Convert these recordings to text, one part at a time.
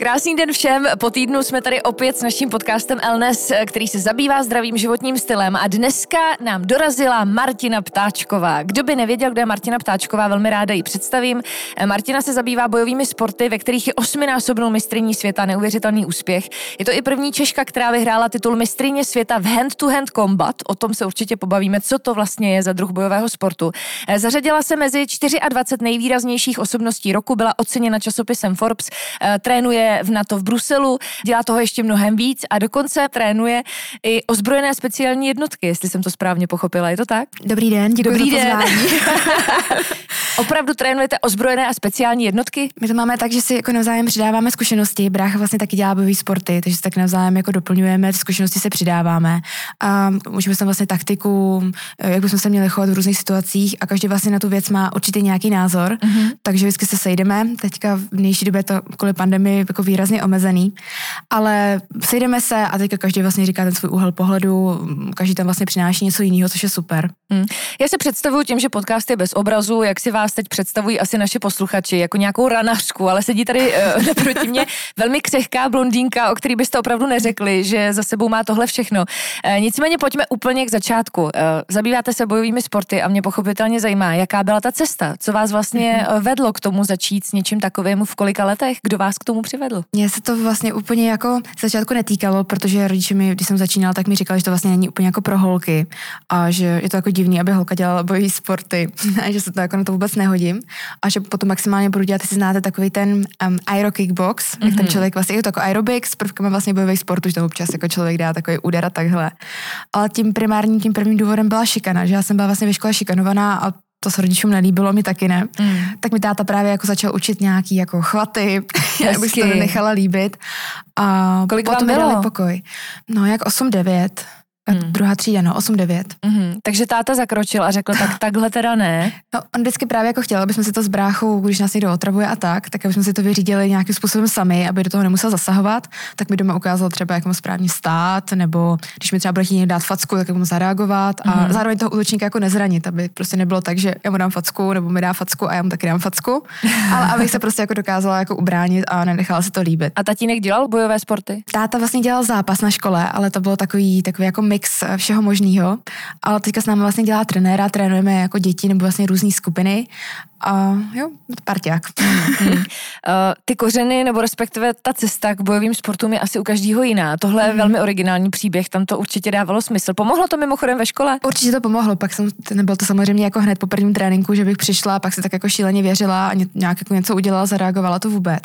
Krásný den všem. Po týdnu jsme tady opět s naším podcastem Elnes, který se zabývá zdravým životním stylem a dneska nám dorazila Martina Ptáčková. Kdo by nevěděl, kdo je Martina Ptáčková, velmi ráda ji představím. Martina se zabývá bojovými sporty, ve kterých je osminásobnou mistriní světa, neuvěřitelný úspěch. Je to i první Češka, která vyhrála titul mistrině světa v hand-to-hand combat. O tom se určitě pobavíme, co to vlastně je za druh bojového sportu. Zařadila se mezi 24 nejvýraznějších osobností roku, byla oceněna časopisem Forbes, trénuje v NATO v Bruselu, dělá toho ještě mnohem víc a dokonce trénuje i ozbrojené speciální jednotky, jestli jsem to správně pochopila. Je to tak? Dobrý den, děkuji Dobrý za den. Opravdu trénujete ozbrojené a speciální jednotky? My to máme tak, že si jako navzájem přidáváme zkušenosti. Brácha vlastně taky dělá bojové sporty, takže se tak navzájem jako doplňujeme, zkušenosti se přidáváme. A můžeme tam vlastně taktiku, jak bychom se měli chovat v různých situacích a každý vlastně na tu věc má určitě nějaký názor. Mm-hmm. Takže vždycky se sejdeme. Teďka v dnešní době to kvůli pandemii jako výrazně omezený, ale sejdeme se a teďka každý vlastně říká ten svůj úhel pohledu, každý tam vlastně přináší něco jiného, což je super. Hmm. Já se představuju tím, že podcast je bez obrazu, jak si vás teď představují asi naše posluchači, jako nějakou ranařku, ale sedí tady uh, naproti mě velmi křehká blondýnka, o který byste opravdu neřekli, že za sebou má tohle všechno. Uh, nicméně pojďme úplně k začátku. Uh, zabýváte se bojovými sporty a mě pochopitelně zajímá, jaká byla ta cesta, co vás vlastně uh, vedlo k tomu začít s něčím takovému v kolika letech, kdo vás k tomu přivedl? Mně se to vlastně úplně jako začátku netýkalo, protože rodiče mi, když jsem začínala, tak mi říkali, že to vlastně není úplně jako pro holky a že je to jako divný, aby holka dělala bojové sporty a že se to jako na to vůbec nehodím a že potom maximálně budu dělat, jestli znáte takový ten um, aero kickbox, mm-hmm. jak ten mhm. člověk vlastně je to jako aerobics s prvkama vlastně bojových sportů, že tam občas jako člověk dá takový úder a takhle. Ale tím primárním, tím prvním důvodem byla šikana, že já jsem byla vlastně ve škole šikanovaná a to se rodičům nelíbilo, mi taky ne. Mm. Tak mi táta právě jako začal učit nějaký jako chvaty, abych to nechala líbit. A Kolik potom vám bylo? pokoj. No jak 8-9. Hmm. Druhá třída, no, 8-9. Mm-hmm. Takže táta zakročil a řekl, tak takhle teda ne. No, on vždycky právě jako chtěl, aby jsme si to s bráchou, když nás někdo otravuje a tak, tak aby jsme si to vyřídili nějakým způsobem sami, aby do toho nemusel zasahovat, tak mi doma ukázal třeba, jak mu správně stát, nebo když mi třeba bude chtít dát facku, tak jak mu zareagovat a mm-hmm. zároveň toho útočníka jako nezranit, aby prostě nebylo tak, že já mu dám facku, nebo mi dá facku a já mu taky dám facku, ale abych se prostě jako dokázala jako ubránit a nenechala se to líbit. A tatínek dělal bojové sporty? Táta vlastně dělal zápas na škole, ale to bylo takový, takový jako mix všeho možného. Ale teďka s námi vlastně dělá trenéra, trénujeme jako děti nebo vlastně různé skupiny a jo, parťák. Hmm. Uh, ty kořeny, nebo respektive ta cesta k bojovým sportům je asi u každého jiná. Tohle je hmm. velmi originální příběh, tam to určitě dávalo smysl. Pomohlo to mimochodem ve škole? Určitě to pomohlo, pak jsem, nebyl to samozřejmě jako hned po prvním tréninku, že bych přišla, pak se tak jako šíleně věřila a nějak jako něco udělala, zareagovala to vůbec.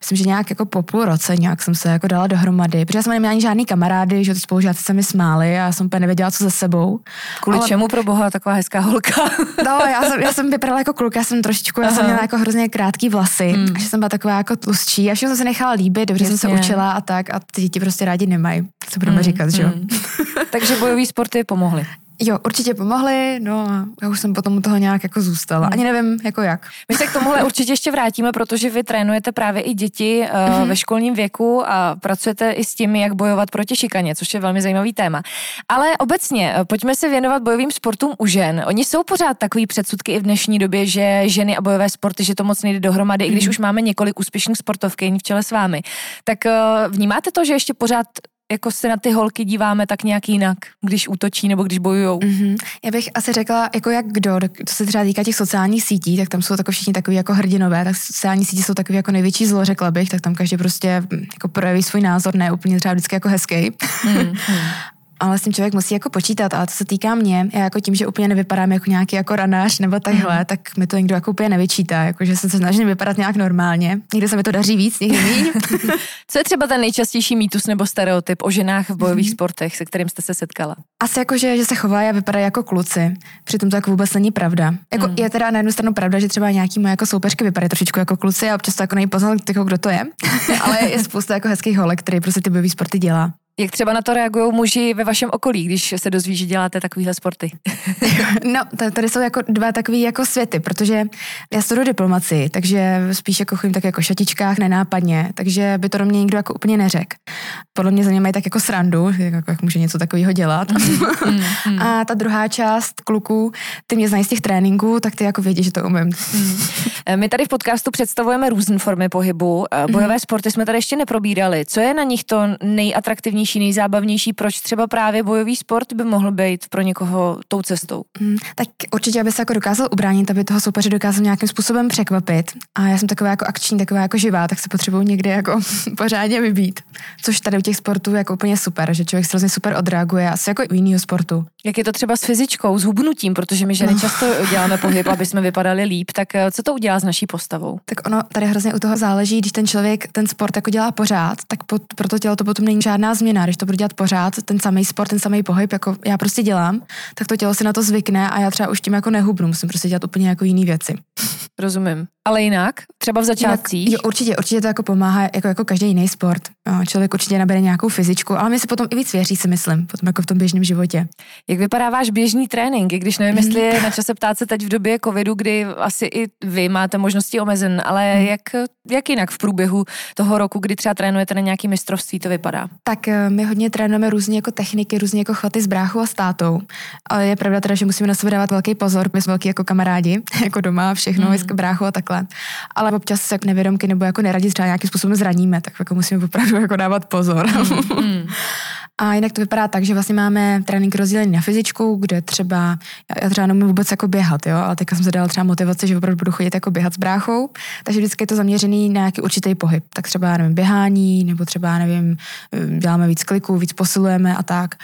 Myslím, že nějak jako po půl roce nějak jsem se jako dala dohromady, protože já jsem neměla ani žádný kamarády, že ty spolužáci se mi smáli a já jsem úplně nevěděla, co ze sebou. Kvůli Ale... čemu pro boha taková hezká holka? no, já jsem, já jsem vypadala jako kluk, já jsem trošičku, já jsem měla jako hrozně krátký vlasy, hmm. a že jsem byla taková jako tlustší a všechno jsem se nechala líbit, dobře Jasně. jsem se učila a tak a ty děti prostě rádi nemají, co budeme hmm. říkat, že jo. Hmm. Takže bojové sporty pomohly. Jo, určitě pomohly, no a já už jsem potom u toho nějak jako zůstala. Hmm. Ani nevím, jako jak. My se k tomuhle určitě ještě vrátíme, protože vy trénujete právě i děti uh, mm-hmm. ve školním věku a pracujete i s tím, jak bojovat proti šikaně, což je velmi zajímavý téma. Ale obecně, uh, pojďme se věnovat bojovým sportům u žen. Oni jsou pořád takový předsudky i v dnešní době, že ženy a bojové sporty, že to moc nejde dohromady, mm-hmm. i když mhm. už máme několik úspěšných sportovkyň v čele s vámi. Tak uh, vnímáte to, že ještě pořád jako se na ty holky díváme tak nějak jinak, když útočí nebo když bojujou. Mm-hmm. Já bych asi řekla, jako jak kdo, to se třeba týká těch sociálních sítí, tak tam jsou tako všichni takový jako hrdinové, tak sociální sítě jsou takový jako největší zlo, řekla bych, tak tam každý prostě hm, jako projeví svůj názor, ne úplně třeba vždycky jako hezký. Mm-hmm. ale s tím člověk musí jako počítat, ale to se týká mě, já jako tím, že úplně nevypadám jako nějaký jako ranář nebo takhle, mm. tak mi to někdo jako úplně nevyčítá, jako že se snažím vypadat nějak normálně. Někdy se mi to daří víc, někdy méně. Co je třeba ten nejčastější mýtus nebo stereotyp o ženách v bojových mm. sportech, se kterým jste se setkala? Asi jako, že, že se chovají a vypadají jako kluci. Přitom to jako vůbec není pravda. Jako mm. je teda na jednu stranu pravda, že třeba nějaký moje jako soupeřky vypadají trošičku jako kluci a občas to jako nejpoznat, jako kdo to je. Ale je spousta jako hezkých holek, který prostě ty bojové sporty dělá. Jak třeba na to reagují muži ve vašem okolí, když se dozví, že děláte takovýhle sporty? no, tady jsou jako dva takové jako světy, protože já studuji diplomaci, takže spíš jako chodím tak jako šatičkách, nenápadně, takže by to do mě nikdo jako úplně neřekl. Podle mě za mě mají tak jako srandu, jako, jak může něco takového dělat. Mm, mm, A ta druhá část kluků, ty mě znají z těch tréninků, tak ty jako vědí, že to umím. Mm. My tady v podcastu představujeme různé formy pohybu. Bojové mm. sporty jsme tady ještě neprobírali. Co je na nich to nejatraktivnější nejvtipnější, nejzábavnější, proč třeba právě bojový sport by mohl být pro někoho tou cestou? Hmm, tak určitě, aby se jako dokázal ubránit, aby toho soupeře dokázal nějakým způsobem překvapit. A já jsem taková jako akční, taková jako živá, tak se potřebuji někdy jako pořádně vybít. Což tady u těch sportů je jako úplně super, že člověk se hrozně super odreaguje, asi jako u jiného sportu. Jak je to třeba s fyzičkou, s hubnutím, protože my ženy no. často děláme pohyb, aby jsme vypadali líp, tak eh, co to udělá s naší postavou? Tak ono tady hrozně u toho záleží, když ten člověk ten sport jako dělá pořád, tak po, pro to tělo to potom není žádná změna jiná. Když to budu dělat pořád, ten samý sport, ten samý pohyb, jako já prostě dělám, tak to tělo si na to zvykne a já třeba už tím jako nehubnu, musím prostě dělat úplně jako jiné věci. Rozumím. Ale jinak, třeba v začátcích? Jo, určitě, určitě to jako pomáhá, jako, jako každý jiný sport. Člověk určitě nabere nějakou fyzičku, ale mi se potom i víc věří, si myslím, potom jako v tom běžném životě. Jak vypadá váš běžný trénink? I když nevím, mhm. jestli je na čase ptát se teď v době covidu, kdy asi i vy máte možnosti omezen, ale mhm. jak, jak jinak v průběhu toho roku, kdy třeba trénujete na nějaký mistrovství, to vypadá? Tak eh, my hodně trénujeme různě jako techniky, různě jako chvaty s bráchou a státou. Ale je pravda teda, že musíme na sebe dávat velký pozor, my jsme velký jako kamarádi, jako doma, všechno, mm. Bráchu a takhle. Ale občas se jako nevědomky nebo jako neradi třeba nějakým způsobem zraníme, tak jako musíme opravdu jako dávat pozor. Mm. A jinak to vypadá tak, že vlastně máme trénink rozdělený na fyzičku, kde třeba, já třeba nemůžu vůbec jako běhat, jo, ale teďka jsem se dala třeba motivaci, že opravdu budu chodit jako běhat s bráchou, takže vždycky je to zaměřený na nějaký určitý pohyb. Tak třeba, nevím, běhání, nebo třeba, nevím, děláme víc kliků, víc posilujeme a tak.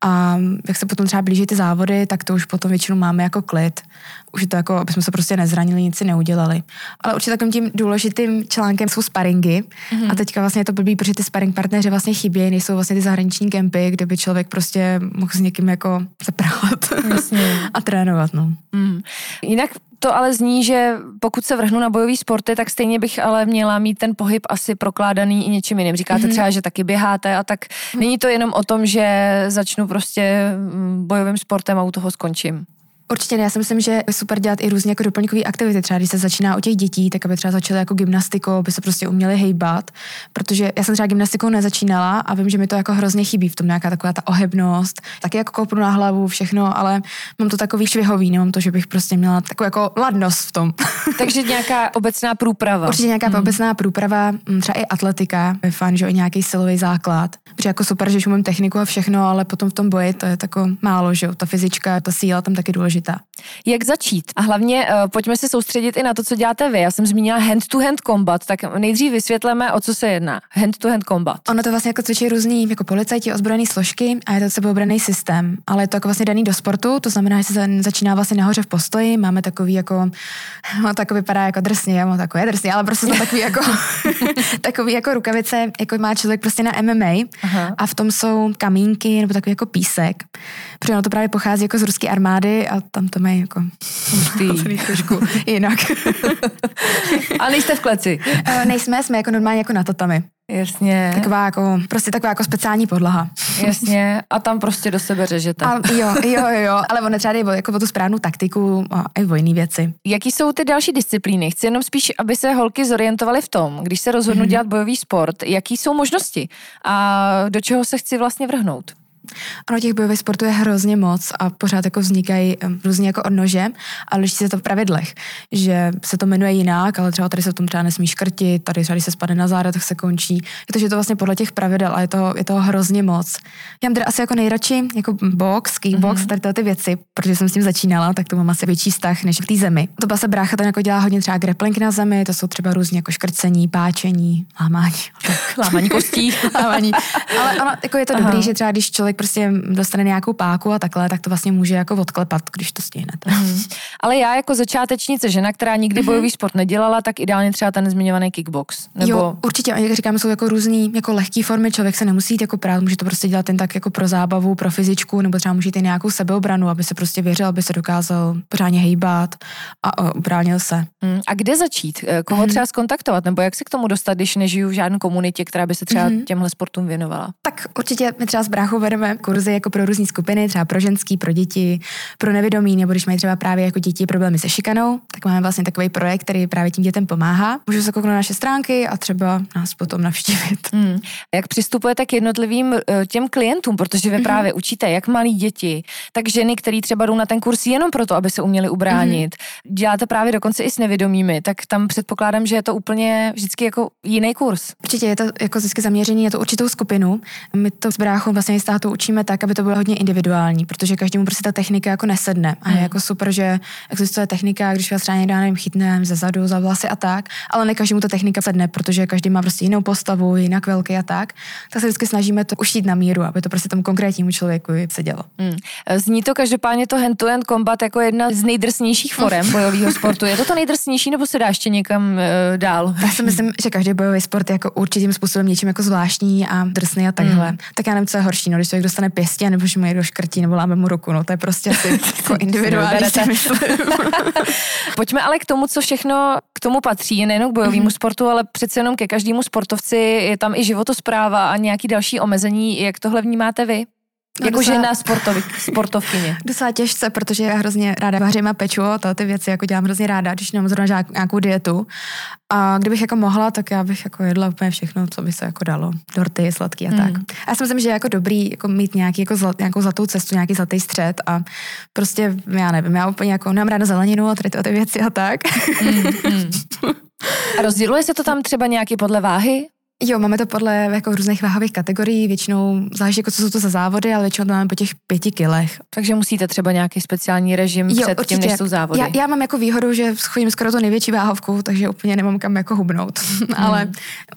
A jak se potom třeba blíží ty závody, tak to už potom většinou máme jako klid už je to jako, aby jsme se prostě nezranili, nic si neudělali. Ale určitě takovým tím důležitým článkem jsou sparingy. Mm-hmm. A teďka vlastně je to blbý, protože ty sparing partneři vlastně chybějí, nejsou vlastně ty zahraniční kempy, kde by člověk prostě mohl s někým jako zapravat a trénovat. No. Mm. Jinak to ale zní, že pokud se vrhnu na bojové sporty, tak stejně bych ale měla mít ten pohyb asi prokládaný i něčím jiným. Říkáte mm-hmm. třeba, že taky běháte a tak není to jenom o tom, že začnu prostě bojovým sportem a u toho skončím. Určitě ne, já si myslím, že je super dělat i různě jako doplňkové aktivity. Třeba když se začíná u těch dětí, tak aby třeba začaly jako gymnastikou, aby se prostě uměli hejbat. Protože já jsem třeba gymnastikou nezačínala a vím, že mi to jako hrozně chybí v tom nějaká taková ta ohebnost, taky jako koupnu na hlavu, všechno, ale mám to takový švihový, nemám to, že bych prostě měla takovou jako ladnost v tom. Takže nějaká obecná průprava. Určitě nějaká hmm. obecná průprava, mm, třeba i atletika, je fajn, že i nějaký silový základ. Protože jako super, že už umím techniku a všechno, ale potom v tom boji to je tako málo, že jo, ta fyzička, ta síla tam taky důležitá důležitá. Jak začít? A hlavně uh, pojďme se soustředit i na to, co děláte vy. Já jsem zmínila hand-to-hand combat, tak nejdřív vysvětleme, o co se jedná. Hand-to-hand combat. Ono to vlastně jako cvičí různý jako policajti, ozbrojené složky a je to sebeobraný systém, ale je to jako vlastně daný do sportu, to znamená, že se začíná vlastně nahoře v postoji, máme takový jako, no, takový vypadá jako drsně, já mám takové drsně, ale prostě to takový jako, takový jako rukavice, jako má člověk prostě na MMA Aha. a v tom jsou kamínky nebo takový jako písek, protože ono to právě pochází jako z ruské armády a tam to mají jako trošku jinak. a nejste v kleci? Uh, nejsme, jsme jako normálně jako na tatami. Jasně. Taková jako, prostě taková jako speciální podlaha. Jasně, a tam prostě do sebe řežete. A, jo, jo, jo, ale ono třeba jde jako o tu správnou taktiku a i o jiné věci. Jaký jsou ty další disciplíny? Chci jenom spíš, aby se holky zorientovaly v tom, když se rozhodnu mm-hmm. dělat bojový sport, jaký jsou možnosti a do čeho se chci vlastně vrhnout? Ano, těch bojových sportů je hrozně moc a pořád jako vznikají různě jako odnože, ale liší se to v pravidlech, že se to jmenuje jinak, ale třeba tady se v tom třeba nesmí škrtit, tady třeba když se spadne na záda, tak se končí. Je to, že je to vlastně podle těch pravidel a je to, je to hrozně moc. Já mám teda asi jako nejradši jako box, kickbox, mm-hmm. tady tyhle ty věci, protože jsem s tím začínala, tak to mám asi větší vztah než v té zemi. To se brácha ten jako dělá hodně třeba grappling na zemi, to jsou třeba různě jako škrcení, páčení, lámání. lámání kostí. lámání. Ale ono, jako je to Aha. dobrý, že třeba když člověk člověk prostě dostane nějakou páku a takhle, tak to vlastně může jako odklepat, když to stihnete. Mm. Ale já jako začátečnice, žena, která nikdy mm-hmm. bojový sport nedělala, tak ideálně třeba ten zmiňovaný kickbox. Nebo... Jo, určitě, jak říkáme, jsou jako různý jako lehké formy, člověk se nemusí jít jako prát, může to prostě dělat jen tak jako pro zábavu, pro fyzičku, nebo třeba můžete nějakou sebeobranu, aby se prostě věřil, aby se dokázal pořádně hejbat a ubránil se. Mm. A kde začít? Eh, koho mm. třeba skontaktovat? Nebo jak se k tomu dostat, když nežiju v žádné komunitě, která by se třeba mm. těmhle sportům věnovala? Tak určitě my třeba s bráchou vedeme kurzy jako pro různé skupiny, třeba pro ženský, pro děti, pro nevědomí, nebo když mají třeba právě jako děti problémy se šikanou, tak máme vlastně takový projekt, který právě tím dětem pomáhá. Můžu se kouknout na naše stránky a třeba nás potom navštívit. Mm. Jak přistupujete k jednotlivým eh, těm klientům, protože vy mm. právě učíte jak malí děti, tak ženy, které třeba jdou na ten kurz jenom proto, aby se uměli ubránit. Mm. Děláte právě dokonce i s nevědomými, tak tam předpokládám, že je to úplně vždycky jako jiný kurz. Určitě je to jako vždycky zaměření, je to určitou skupinu. My to s bráchou vlastně s tátou učíme tak, aby to bylo hodně individuální, protože každému prostě ta technika jako nesedne. A je mm. jako super, že existuje technika, když vás třeba někdo nevím, chytne ze zadu, za vlasy a tak, ale ne každému ta technika sedne, protože každý má prostě jinou postavu, jinak velký a tak. Tak se vždycky snažíme to ušít na míru, aby to prostě tomu konkrétnímu člověku sedělo. Mm. Zní to každopádně to hand-to-hand combat jako jedna z nejdrsnějších forem bojového sportu. Je to to nejdrsnější nebo se dá ještě někam uh, dál? Já si myslím, že každý bojový sport je jako určitým způsobem něčím jako zvláštní a drsný a takhle. Mm. Tak já nevím, co je horší, no, když člověk dostane pěstě, nebo že mu někdo škrtí, nebo láme mu ruku, no to je prostě asi jako individuální. Pojďme ale k tomu, co všechno k tomu patří, nejen k bojovému mm-hmm. sportu, ale přece jenom ke každému sportovci je tam i životospráva a nějaký další omezení. Jak tohle vnímáte vy? No, jako docela, žena sportovi, sportovkyně. Docela těžce, protože já hrozně ráda vařím a peču a to ty věci jako dělám hrozně ráda, když nemám zrovna nějakou dietu. A kdybych jako mohla, tak já bych jako jedla úplně všechno, co by se jako dalo. Dorty, sladký a mm. tak. A já si myslím, že je jako dobrý jako mít nějaký, jako zlat, nějakou zlatou cestu, nějaký zlatý střed a prostě, já nevím, já úplně jako nemám ráda zeleninu a tady ty věci a tak. Mm, mm. A rozděluje se to tam třeba nějaký podle váhy? Jo, máme to podle jako různých váhových kategorií, většinou záleží, jako co jsou to za závody, ale většinou to máme po těch pěti kilech. Takže musíte třeba nějaký speciální režim jo, před určitě. tím, než jsou závody. Já, já, mám jako výhodu, že schodím skoro to největší váhovku, takže úplně nemám kam jako hubnout. Hmm. ale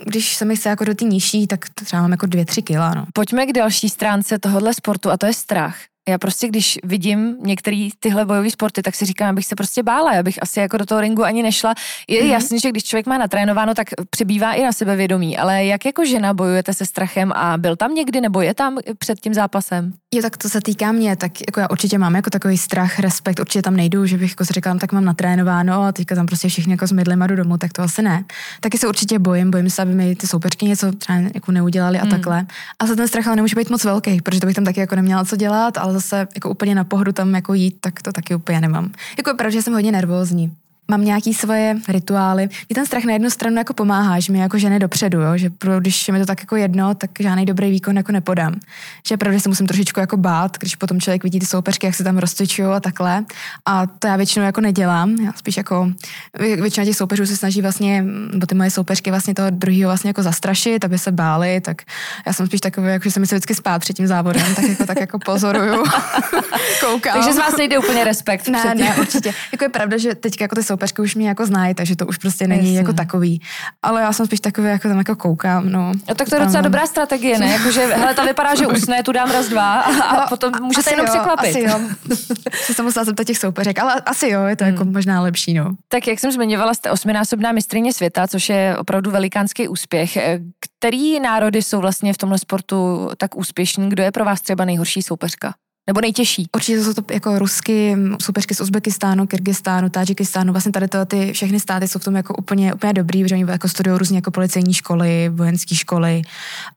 když se mi chce jako do té nižší, tak třeba mám jako dvě, tři kila. No. Pojďme k další stránce tohohle sportu a to je strach. Já prostě, když vidím některé tyhle bojové sporty, tak si říkám, abych se prostě bála, já bych asi jako do toho ringu ani nešla. Je mm-hmm. jasný, že když člověk má natrénováno, tak přibývá i na sebevědomí, ale jak jako žena bojujete se strachem a byl tam někdy nebo je tam před tím zápasem? Jo, tak to se týká mě, tak jako já určitě mám jako takový strach, respekt, určitě tam nejdu, že bych jako si říkala, no, tak mám natrénováno a teďka tam prostě všichni jako zmydlím a jdu domů, tak to asi ne. Taky se určitě bojím, bojím se, aby mi ty soupeřky něco třeba jako neudělali a mm. takhle. A za ten strach ale nemůže být moc velký, protože to bych tam taky jako neměla co dělat, ale zase jako úplně na pohodu tam jako jít, tak to taky úplně nemám. Jako je pravda, že jsem hodně nervózní mám nějaký svoje rituály. Mě ten strach na jednu stranu jako pomáhá, že mi jako žene dopředu, jo? že pro, když je mi to tak jako jedno, tak žádný dobrý výkon jako nepodám. Že pravdě se musím trošičku jako bát, když potom člověk vidí ty soupeřky, jak se tam rozcvičují a takhle. A to já většinou jako nedělám. Já spíš jako většina těch soupeřů se snaží vlastně, bo ty moje soupeřky vlastně toho druhého vlastně jako zastrašit, aby se báli, tak já jsem spíš takový, jako, že se mi se vždycky spát před tím závodem, tak jako, tak jako pozoruju, koukám. Takže z vás nejde úplně respekt. Ne, ne, určitě. Jako je pravda, že teď jako ty soupeřky už mě jako znají, takže to už prostě není Jasně. jako takový. Ale já jsem spíš takový, jako tam jako koukám, no. no tak to je docela dobrá strategie, ne? Jakože, hele, ta vypadá, že usne, tu dám raz, dva a, a no, potom můžete jenom jo, překvapit. Asi jo. se musela zeptat těch soupeřek, ale asi jo, je to jako hmm. jako možná lepší, no. Tak jak jsem zmiňovala, jste osminásobná mistrině světa, což je opravdu velikánský úspěch. Který národy jsou vlastně v tomhle sportu tak úspěšní? Kdo je pro vás třeba nejhorší soupeřka? Nebo nejtěžší? Určitě jsou to jako rusky, soupeřky z Uzbekistánu, Kyrgyzstánu, Tadžikistánu. Vlastně tady to, ty všechny státy jsou v tom jako úplně, úplně dobrý, protože oni jako studují různě jako policejní školy, vojenské školy.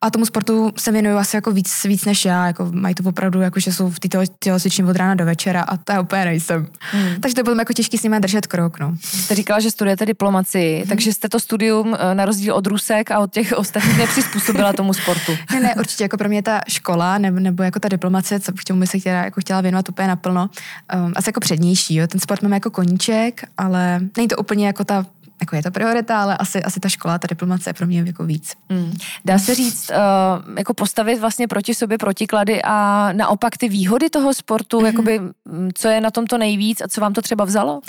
A tomu sportu se věnují asi jako víc, víc než já. Jako mají to opravdu, jako, že jsou v té tělocvičně od rána do večera a to já úplně nejsem. Hmm. Takže to bylo jako těžké s nimi držet krok. No. Jste říkala, že studujete diplomaci, hmm. takže jste to studium eh, na rozdíl od Rusek a od těch ostatních nepřizpůsobila tomu sportu. ne, ne, určitě jako pro mě ta škola nebo, nebo jako ta diplomacie, co k se která jako chtěla věnovat úplně naplno. Um, asi jako přednější, jo. ten sport máme jako koníček, ale není to úplně jako ta jako je to priorita, ale asi, asi ta škola, ta diplomace je pro mě jako víc. Mm. Dá se říct, uh, jako postavit vlastně proti sobě protiklady a naopak ty výhody toho sportu, mm-hmm. jakoby, co je na tom to nejvíc a co vám to třeba vzalo?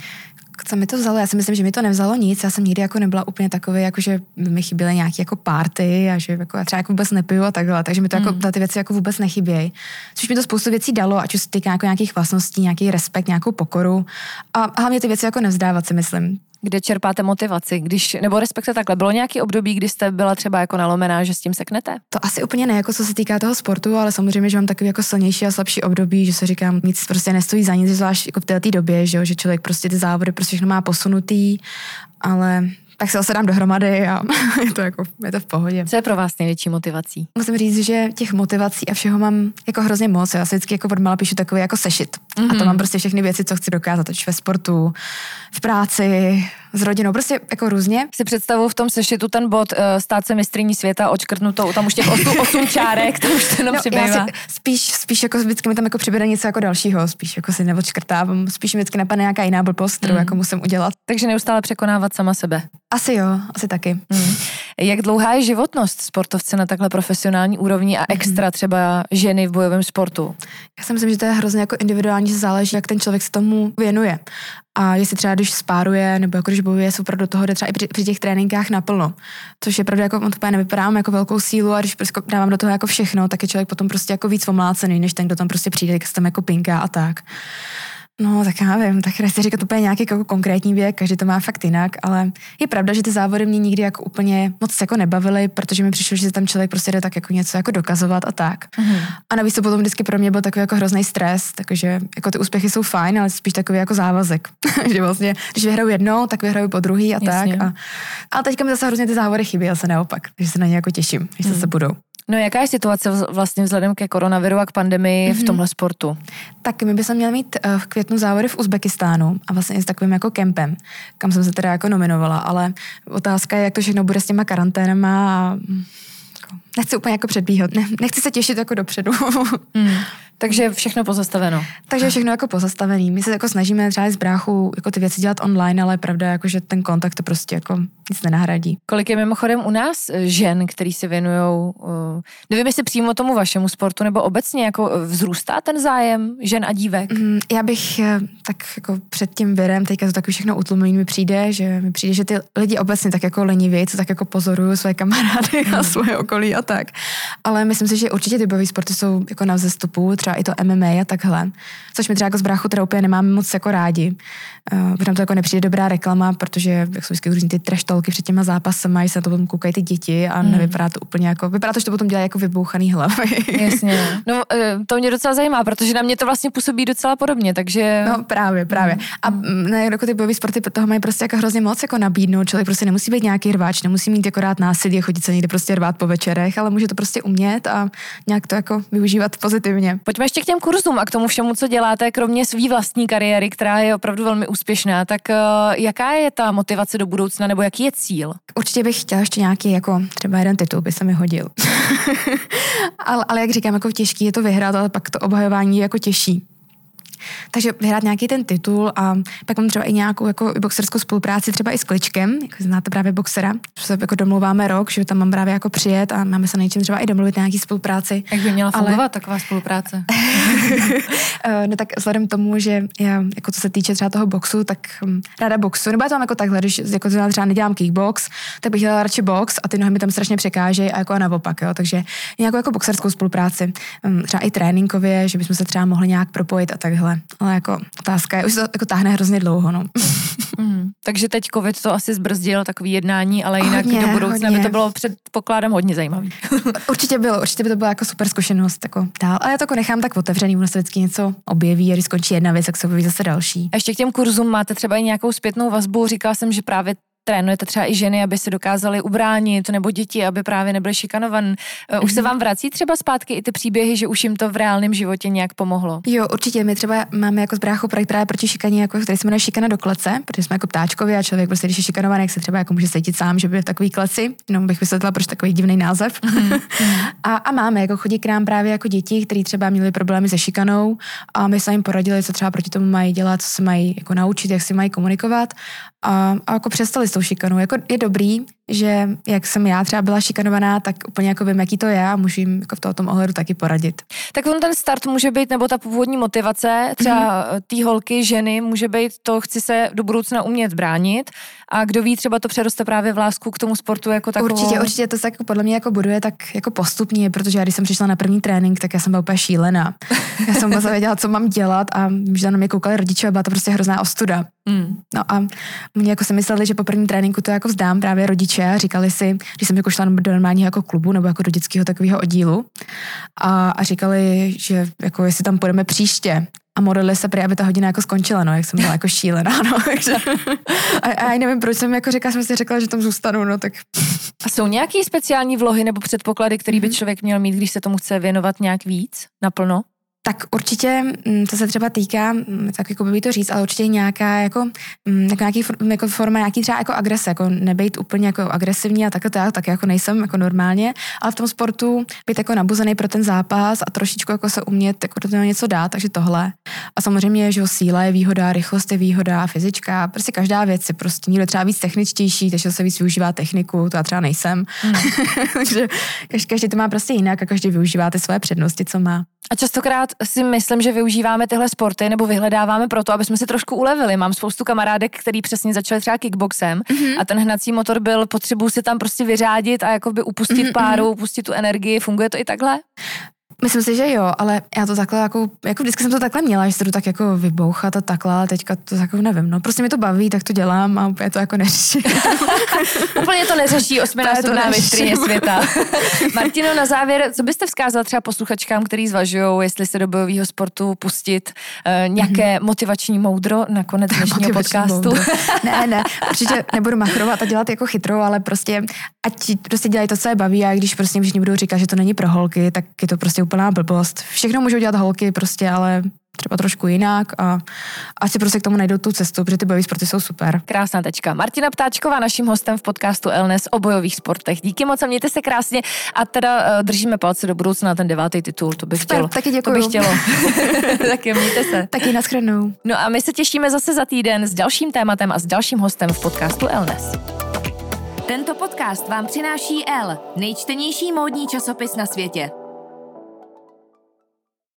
Co mi to vzalo? Já si myslím, že mi to nevzalo nic. Já jsem nikdy jako nebyla úplně takový, jako že mi chyběly nějaké jako party a že jako já třeba jako vůbec nepiju a takhle, takže mi to jako, mm. ty věci jako vůbec nechybějí. Což mi to spoustu věcí dalo, ať už se týká jako nějakých vlastností, nějaký respekt, nějakou pokoru a hlavně ty věci jako nevzdávat si myslím kde čerpáte motivaci, když, nebo respektive takhle, bylo nějaký období, kdy jste byla třeba jako nalomená, že s tím seknete? To asi úplně ne, jako co se týká toho sportu, ale samozřejmě, že mám takový jako silnější a slabší období, že se říkám, nic prostě nestojí za nic, zvlášť jako v této době, že, jo, že člověk prostě ty závody prostě všechno má posunutý, ale tak se zase dám dohromady a je to, jako, je to v pohodě. Co je pro vás největší motivací? Musím říct, že těch motivací a všeho mám jako hrozně moc. Já si vždycky jako odmala píšu takový jako sešit. Mm-hmm. A to mhm. mám prostě všechny věci, co chci dokázat, ať ve sportu, v práci, s rodinou, prostě jako různě. Si představu v tom sešitu ten bod uh, stát se mistrní světa očkrtnutou, tam už těch osm, osm čárek, tam už to jenom no, přibývá. spíš, spíš jako vždycky mi tam jako přibude něco jako dalšího, spíš jako si neodškrtávám, spíš mi vždycky napadne nějaká jiná blbost, kterou mm. jako musím udělat. Takže neustále překonávat sama sebe. Asi jo, asi taky. Mm. Jak dlouhá je životnost sportovce na takhle profesionální úrovni a extra mm. třeba ženy v bojovém sportu? Já si myslím, že to je hrozně jako individuální, že záleží, jak ten člověk se tomu věnuje. A jestli třeba, když spáruje, nebo jako když bojuje, super do toho jde třeba i při, při těch tréninkách naplno. Což je pravda, jako on to nevypadám jako velkou sílu a když prostě dávám do toho jako všechno, tak je člověk potom prostě jako víc omlácený, než ten, kdo tam prostě přijde, jak se tam jako pinká a tak. No, tak já nevím, tak nechci říkat úplně nějaký jako konkrétní věk, každý to má fakt jinak, ale je pravda, že ty závody mě nikdy jako úplně moc jako nebavily, protože mi přišlo, že tam člověk prostě jde tak jako něco jako dokazovat a tak. Mm-hmm. A navíc to potom vždycky pro mě byl takový jako hrozný stres, takže jako ty úspěchy jsou fajn, ale spíš takový jako závazek. že vlastně, když vyhraju jednou, tak vyhraju po druhý a Jasně. tak. A, ale teďka mi zase hrozně ty závody chybí, se naopak, takže se na ně jako těším, když mm. se budou. No jaká je situace vlastně vzhledem ke koronaviru a k pandemii mm-hmm. v mhm. tomhle sportu? Tak my bychom měli mít eh, v květnu závody v Uzbekistánu a vlastně i s takovým jako kempem, kam jsem se teda jako nominovala, ale otázka je, jak to všechno bude s těma karanténama a jako, nechci úplně jako předbíhat, ne, nechci se těšit jako dopředu. mm. Takže všechno pozastaveno. Takže všechno jako pozastavený. My se jako snažíme třeba z bráchu jako ty věci dělat online, ale pravda jako, že ten kontakt to prostě jako nic nenahradí. Kolik je mimochodem u nás eh, žen, který se věnují, uh, nevím jestli přímo tomu vašemu sportu, nebo obecně jako eh, vzrůstá ten zájem žen a dívek? Mm, já bych tak jako před tím virem, teďka to taky všechno utlumení mi přijde, že mi přijde, že ty lidi obecně tak jako lenivěji, co tak jako pozoruju své kamarády mm. a svoje okolí a tak. Ale myslím si, že určitě ty bojové sporty jsou jako na vzestupu, třeba i to MMA a takhle, což my třeba jako z bráchu teda úplně nemáme moc jako rádi. Uh, potom to jako nepřijde dobrá reklama, protože jak jsou vždycky různý ty trash talky před těma zápasama, se na to potom koukají ty děti a mm. nevypadá to úplně jako, vypadá to, že to potom dělá jako vybouchaný hlavy. Jasně. No eh, to mě docela zajímá, protože na mě to vlastně působí docela podobně, takže... No právě, právě. Mm. A ne, jako ty bojové sporty toho mají prostě jako hrozně moc jako nabídnout. Člověk prostě nemusí být nějaký rváč, nemusí mít jako rád násilí, chodit se někde prostě rvát po večerech, ale může to prostě umět a nějak to jako využívat pozitivně. Pojďme ještě k těm kurzům a k tomu všemu, co děláte, kromě své vlastní kariéry, která je opravdu velmi úspěšná. Tak uh, jaká je ta motivace do budoucna, nebo jaký je cíl? Určitě bych chtěla ještě nějaký, jako třeba jeden titul by se mi hodil. ale, ale jak říkám, jako těžký je to vyhrát, ale pak to obhajování je jako těžší. Takže vyhrát nějaký ten titul a pak mám třeba i nějakou jako boxerskou spolupráci třeba i s Kličkem, jako znáte právě boxera, že se jako domluváme rok, že tam mám právě jako přijet a máme se na něčem třeba i domluvit nějaký spolupráci. Jak by měla fungovat Ale... taková spolupráce? Eh, no tak vzhledem k tomu, že já, jako co se týče třeba toho boxu, tak um, ráda boxu, nebo já to mám jako takhle, když jako třeba nedělám kickbox, tak bych dělala radši box a ty nohy mi tam strašně překážejí a jako naopak, jo, takže nějakou jako boxerskou spolupráci, um, třeba i tréninkově, že bychom se třeba mohli nějak propojit a takhle takhle. Ale jako otázka je, už to jako táhne hrozně dlouho, no. Mm, takže teď covid to asi zbrzdil takový jednání, ale jinak hodně, do budoucna hodně. by to bylo předpokládám hodně zajímavý. určitě bylo, určitě by to byla jako super zkušenost jako dál. Ale já to jako nechám tak otevřený, ono se vždycky něco objeví a když skončí jedna věc, tak se objeví zase další. A ještě k těm kurzům máte třeba i nějakou zpětnou vazbu. Říkala jsem, že právě trénujete třeba i ženy, aby se dokázaly ubránit, nebo děti, aby právě nebyly šikanovan. Eh, už se mhm. vám vrací třeba zpátky i ty příběhy, že už jim to v reálném životě nějak pomohlo? Jo, určitě. My třeba máme jako z bráchu projekt právě proti šikaně, jako, který se jmenuje šikana do klece, protože jsme jako ptáčkovi a člověk prostě, když je šikanovaný, jak se třeba jako může cítit sám, že by v takový kleci. Jenom bych vysvětlila, proč takový divný název. Mm-hmm. a, a, máme, jako chodí k nám právě jako děti, kteří třeba měli problémy se šikanou a my jsme jim poradili, co třeba proti tomu mají dělat, co se mají jako naučit, jak si mají komunikovat a, a jako přestali s tou šikanou. Jako je dobrý že jak jsem já třeba byla šikanovaná, tak úplně jako vím, jaký to je a můžu jim jako v tom ohledu taky poradit. Tak on ten start může být, nebo ta původní motivace, třeba mm-hmm. té holky, ženy, může být to, chci se do budoucna umět bránit a kdo ví, třeba to přeroste právě v lásku k tomu sportu jako takovou. Určitě, určitě to se jako podle mě jako buduje tak jako postupně, protože já když jsem přišla na první trénink, tak já jsem byla úplně šílená. Já jsem vůbec věděla, co mám dělat a že na mě koukali rodiče a byla to prostě hrozná ostuda. Mm. No a mě jako si mysleli, že po prvním tréninku to jako vzdám právě rodiče a říkali si, když jsem jako šla do normálního jako klubu nebo jako do dětského takového oddílu a, a říkali, že jako jestli tam půjdeme příště a modlili se prý, aby ta hodina jako skončila, no, jak jsem byla jako šílená, no, takže a, a já nevím, proč jsem jako řekla, jsem si řekla, že tam zůstanu, no, tak. A jsou nějaké speciální vlohy nebo předpoklady, který by mhm. člověk měl mít, když se tomu chce věnovat nějak víc, naplno? Tak určitě, mm, to se třeba týká, mm, tak jako by to říct, ale určitě nějaká jako, mm, jako nějaký jako forma, nějaký třeba jako agrese, jako nebejt úplně jako agresivní a takhle já tak jako nejsem jako normálně, ale v tom sportu být jako nabuzený pro ten zápas a trošičku jako se umět jako do toho něco dát, takže tohle. A samozřejmě, že síla je výhoda, rychlost je výhoda, fyzička, prostě každá věc je prostě někdo třeba víc techničtější, takže se víc využívá techniku, to já třeba nejsem. Mm. takže každý to má prostě jinak a každý využívá ty své přednosti, co má. A častokrát si myslím, že využíváme tyhle sporty nebo vyhledáváme proto, aby jsme si trošku ulevili. Mám spoustu kamarádek, který přesně začali třeba kickboxem mm-hmm. a ten hnací motor byl potřebu si tam prostě vyřádit a jakoby upustit mm-hmm. páru, upustit tu energii. Funguje to i takhle? Myslím si, že jo, ale já to takhle jako, jako vždycky jsem to takhle měla, že se to tak jako vybouchat a takhle, ale teďka to jako nevím, no prostě mi to baví, tak to dělám a úplně to jako neřeší. úplně to neřeší osminásobná mistrně světa. Martino, na závěr, co byste vzkázal třeba posluchačkám, který zvažují, jestli se do bojového sportu pustit uh, nějaké mm-hmm. motivační moudro na konec dnešního podcastu? ne, ne, určitě nebudu machrovat a dělat jako chytrou, ale prostě ať prostě dělají to, co je baví a když prostě všichni budou říkat, že to není pro holky, tak je to prostě úplná blbost. Všechno můžou dělat holky prostě, ale třeba trošku jinak a asi prostě k tomu najdou tu cestu, protože ty bojové sporty jsou super. Krásná tečka. Martina Ptáčková, naším hostem v podcastu Elnes o bojových sportech. Díky moc a mějte se krásně a teda uh, držíme palce do budoucna na ten devátý titul, to bych chtělo. Taky děkuji. To bych chtělo. taky mějte se. Taky naschledanou. No a my se těšíme zase za týden s dalším tématem a s dalším hostem v podcastu Elnes. Tento podcast vám přináší L, nejčtenější módní časopis na světě.